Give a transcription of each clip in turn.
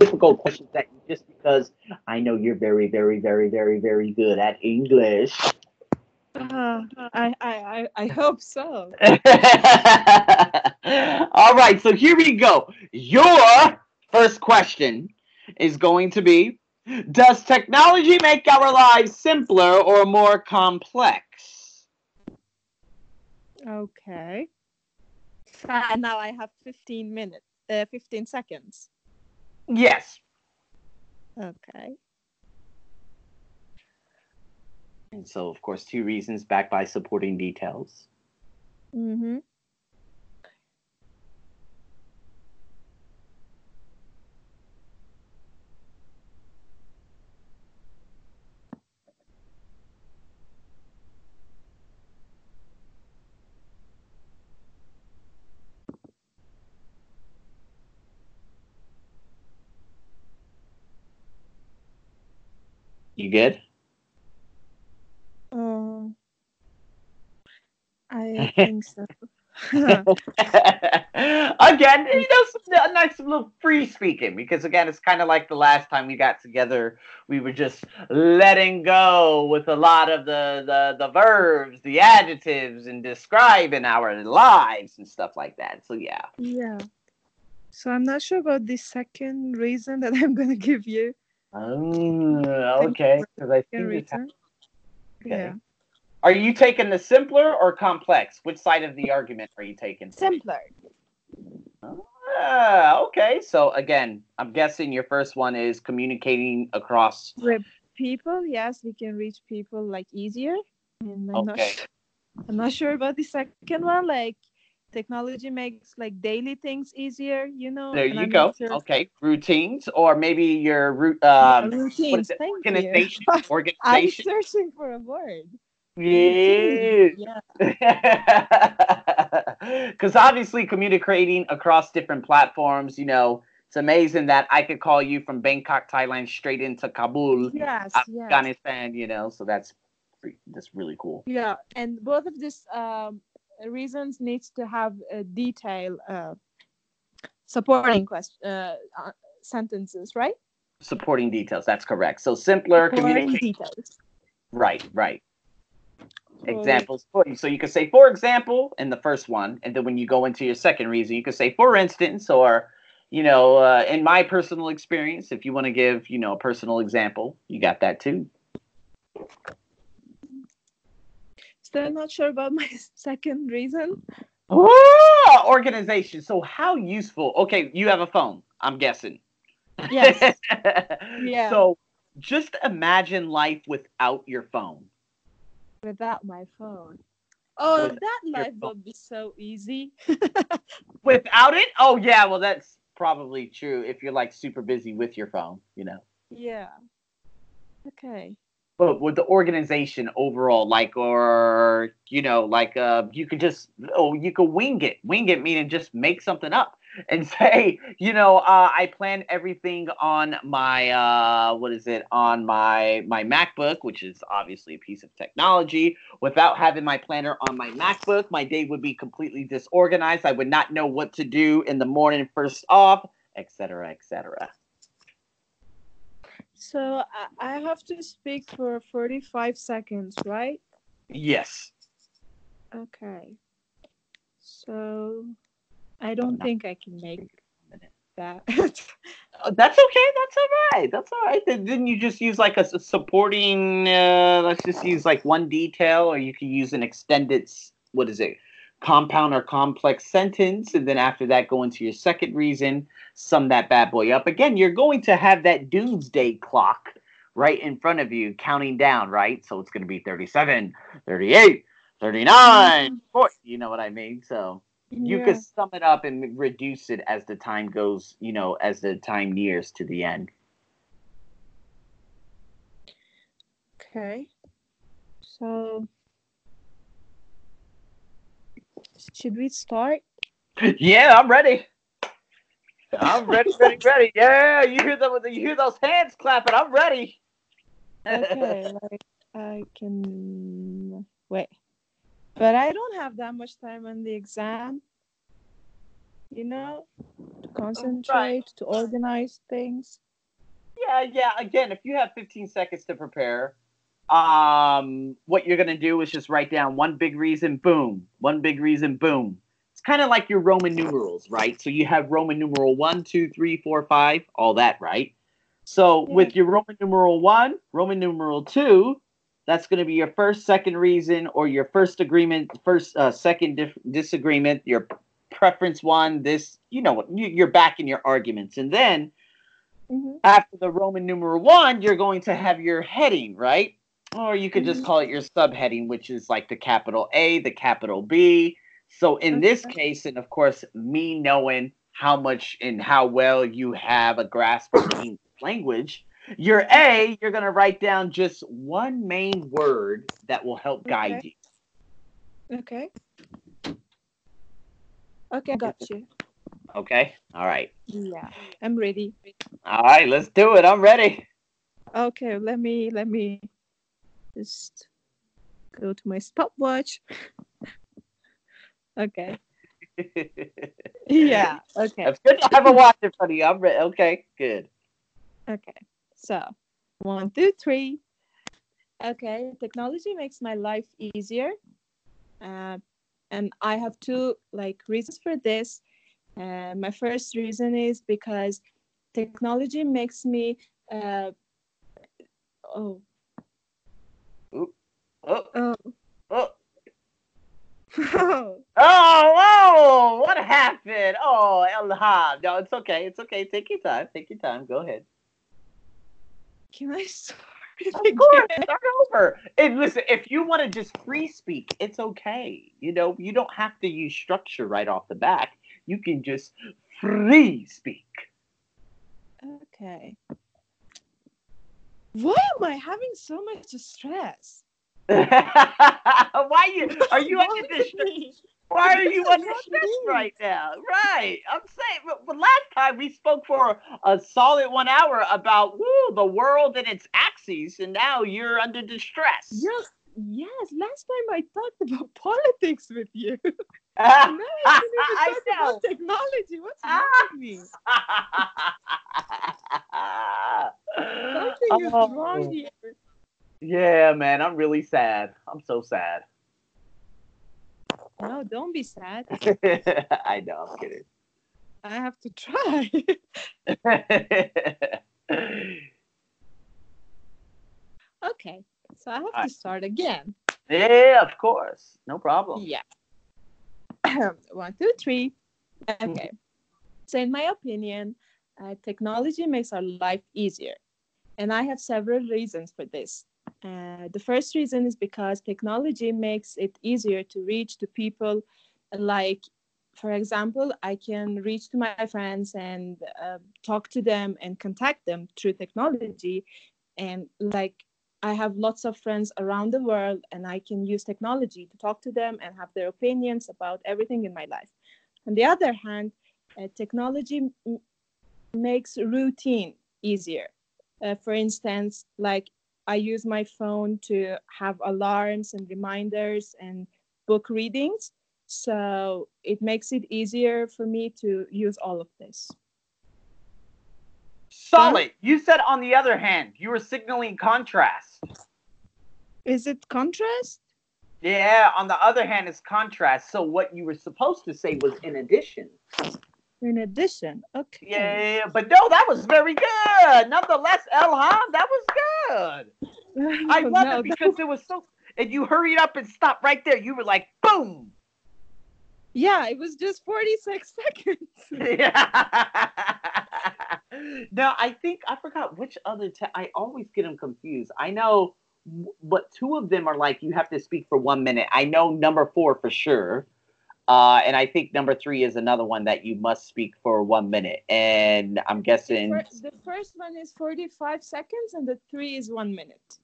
difficult questions at you just because I know you're very, very, very, very, very good at English. Uh, I, I, I, I hope so. All right, so here we go. Your first question is going to be Does technology make our lives simpler or more complex? Okay. And now I have 15 minutes, uh, 15 seconds. Yes. Okay. And so, of course, two reasons backed by supporting details. Mm-hmm. You good? Um, I think so. again, you know, some, a nice little free speaking because again, it's kind of like the last time we got together. We were just letting go with a lot of the the the verbs, the adjectives, and describing our lives and stuff like that. So yeah. yeah. So I'm not sure about the second reason that I'm gonna give you. Oh, okay. Because I Second think it's. Okay. Yeah. Are you taking the simpler or complex? Which side of the argument are you taking? Simpler. Ah, okay. So again, I'm guessing your first one is communicating across. With people, yes, we can reach people like easier. And I'm not Okay. su- I'm not sure about the second one. Like technology makes like daily things easier, you know. There you I'm go. sure- Okay, routines, or maybe your root um, routines. Organization. you. I'm searching for a word. Yeah. Yeah. Because obviously, communicating across different platforms, you know, it's amazing that I could call you from Bangkok, Thailand, straight into Kabul, Yes. Yes. Afghanistan. You know, so that's that's really cool. Yeah, and both of these um, reasons needs to have a detail uh, supporting question uh, uh, sentences, right? Supporting details. That's correct. So simpler communication. details. Right. Right. Examples for you. So you could say, for example, in the first one, and then when you go into your second reason, you could say, for instance, or, you know, uh, in my personal experience, if you want to give, you know, a personal example, you got that too. Still not sure about my second reason. Oh, organization. So how useful? Okay, you have a phone. I'm guessing. Yes. Yeah. So just imagine life without your phone. Without my phone. Oh, With that life phone. would be so easy. Without it? Oh yeah. Well, that's probably true if you're like super busy with your phone. You know. yeah. Okay. But with the organization overall like or you know like uh you could just oh you could wing it wing it meaning just make something up and say you know uh i plan everything on my uh what is it on my my macbook which is obviously a piece of technology without having my planner on my macbook my day would be completely disorganized. I would not know what to do in the morning first off etc etc So I, I have to speak for 45 seconds, right? yes Okay. So I don't no. think I can make that. Oh, that's okay. That's all right. That's all right. Then, didn't you just use like a supporting? Uh, let's just use like one detail, or you can use an extended. What is it? Compound or complex sentence, and then after that, go into your second reason. Sum that bad boy up. Again, you're going to have that doomsday clock right in front of you, counting down. Right, so it's going to be 37, 38, 39, mm-hmm. 40. You know what I mean? So you Yeah. could sum it up and reduce it as the time goes, you know, as the time nears to the end. Okay. So should we start? Yeah, I'm ready. I'm ready, ready, ready. Yeah, you hear them? You hear those hands clapping? I'm ready. Okay, like I can wait. But I don't have that much time on the exam. you know, to concentrate, to organize things. Yeah, yeah. Again, if you have 15 seconds to prepare, um, what you're gonna do is just write down one big reason, boom, one big reason, boom. It's kind of like your Roman numerals, right? So you have Roman numeral one, two, three, four, five, all that, right? So with your Roman numeral one, Roman numeral two, that's going to be your first, second reason, or your first agreement, first, uh, second dif- disagreement, your preference one. This, you know, you, you're back in your arguments, and then hmm after the Roman numeral one, you're going to have your heading, right? Or you could just Mhm. call it your subheading, which is like the capital A, the capital B. So in this case, and of course, me knowing how much and how well you have a grasp of English language, your A, you're going to write down just one main word that will help guide Okay. you. Okay. Okay, I got you. Okay? All right. Yeah, I'm ready. All right, let's do it. I'm ready. Okay, let me let me just go to my stopwatch. okay. Yeah. Okay. It's good to have a watch in front of you. I'm ready. Okay, good. Okay. So, one, two, three. Okay. Technology makes my life easier. Uh, and I have two like reasons for this. Uh, my first reason is because technology makes me. Uh, oh. Oh, Oh. oh. oh. Oh. oh, whoa! What happened? Oh, Elham. No, it's okay. It's okay. Take your time. Take your time. Go ahead. Can I start? Of course, start over. And listen, if you want to just free speak, it's okay. You know, you don't have to use structure right off the back. You can just free speak. Okay. Why am I having so much stress? Why you are you under distress? Why are you under stress right now? Right. I'm saying, but, but last time we spoke for a solid one hour about woo, the world and its axes, and now you're under distress. Yes, yes. Last time I talked about politics with you. now Ah, I even I know. about technology. What's wrong with me? Something is Oh, wrong here. Yeah, man, I'm really sad. I'm so sad. No, don't be sad. I know, I'm kidding. I have to try. okay, so I have to start again. yeah, of course. No problem. Yeah. One, two, three. Okay. So, in my opinion, uh, technology makes our life easier. And I have several reasons for this. Uh, the first reason is because technology makes it easier to reach to people. Like for example i can reach to my friends and uh, talk to them and contact them through technology. And like i have lots of friends around the world and i can use technology to talk to them and have their opinions about everything in my life. On the other hand uh, technology makes routine easier. Uh, for instance like i use my phone to have alarms and reminders and book readings so it makes it easier for me to use all of this Solid. You said on the other hand, you were signaling contrast. is it contrast Yeah, on the other hand, it's contrast. So what you were supposed to say was in addition. in addition okay Yeah, but no, that was very good. Nonetheless, Elham, that was good. I love No, it because it was so. And you hurried up and stopped right there. You were like, boom. yeah it was just 46 seconds no, I think I forgot which other. Te- I always get them confused. I know, but two of them are like you have to speak for one minute. I know number four for sure, uh, and I think number three is another one that you must speak for one minute. And I'm guessing. Fir- the first one is 45 seconds and the three is one minute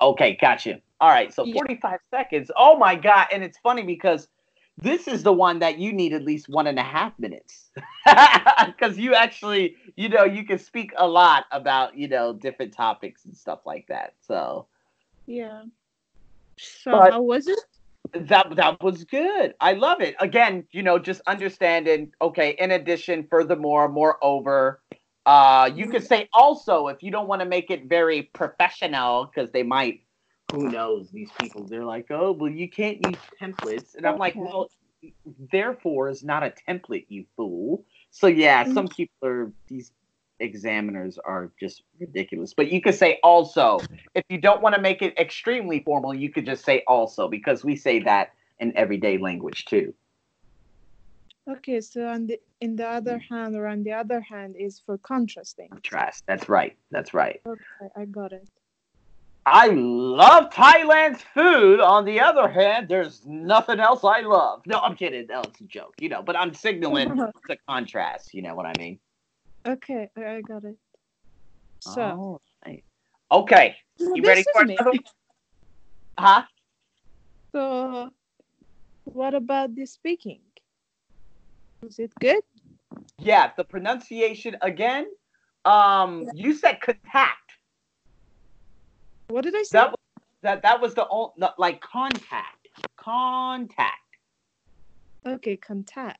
Okay, gotcha. All right, so Yeah. 45 seconds. Oh my god, and it's funny because this is the one that you need at least one and a half minutes because you actually, you know, you can speak a lot about, you know, different topics and stuff like that. So yeah so But- how was it That that was good. I love it. Again, you know, just understanding. Okay. In addition, furthermore, moreover, uh, you could say also if you don't want to make it very professional because they might. Who knows? These people, they're like, oh, well, you can't use templates, and I'm like, well, therefore is not a template, you fool. So yeah, Mm. some people are these examiners are just ridiculous. But you could say also if you don't want to make it extremely formal, you could just say also because we say that in everyday language too. Okay, so on the in the other hand or on the other hand is for contrasting. Contrast. That's right. That's right. Okay, I got it. I love Thailand's food. On the other hand, there's nothing else I love. No, I'm kidding. No, it's a joke, you know. But I'm signaling the contrast. You know what I mean? Okay, I got it. So right. Okay. You this ready for me. another? Huh? So what about the speaking? Is it good? Yeah, the pronunciation again. Um, you said contact. What did I say? That was, that that was the only like contact. Contact. Okay, contact.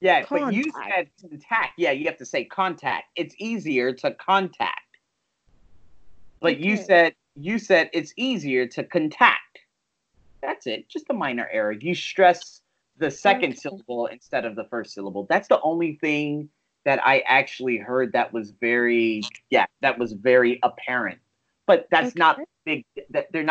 Yeah, but you said contact. Yeah, you have to say contact. It's easier to contact. But you said you said it's easier to contact. That's it. Just a minor error. You stress the second Okay. syllable instead of the first syllable. That's the only thing that I actually heard that was very yeah, that was very apparent. But that's not big that they're not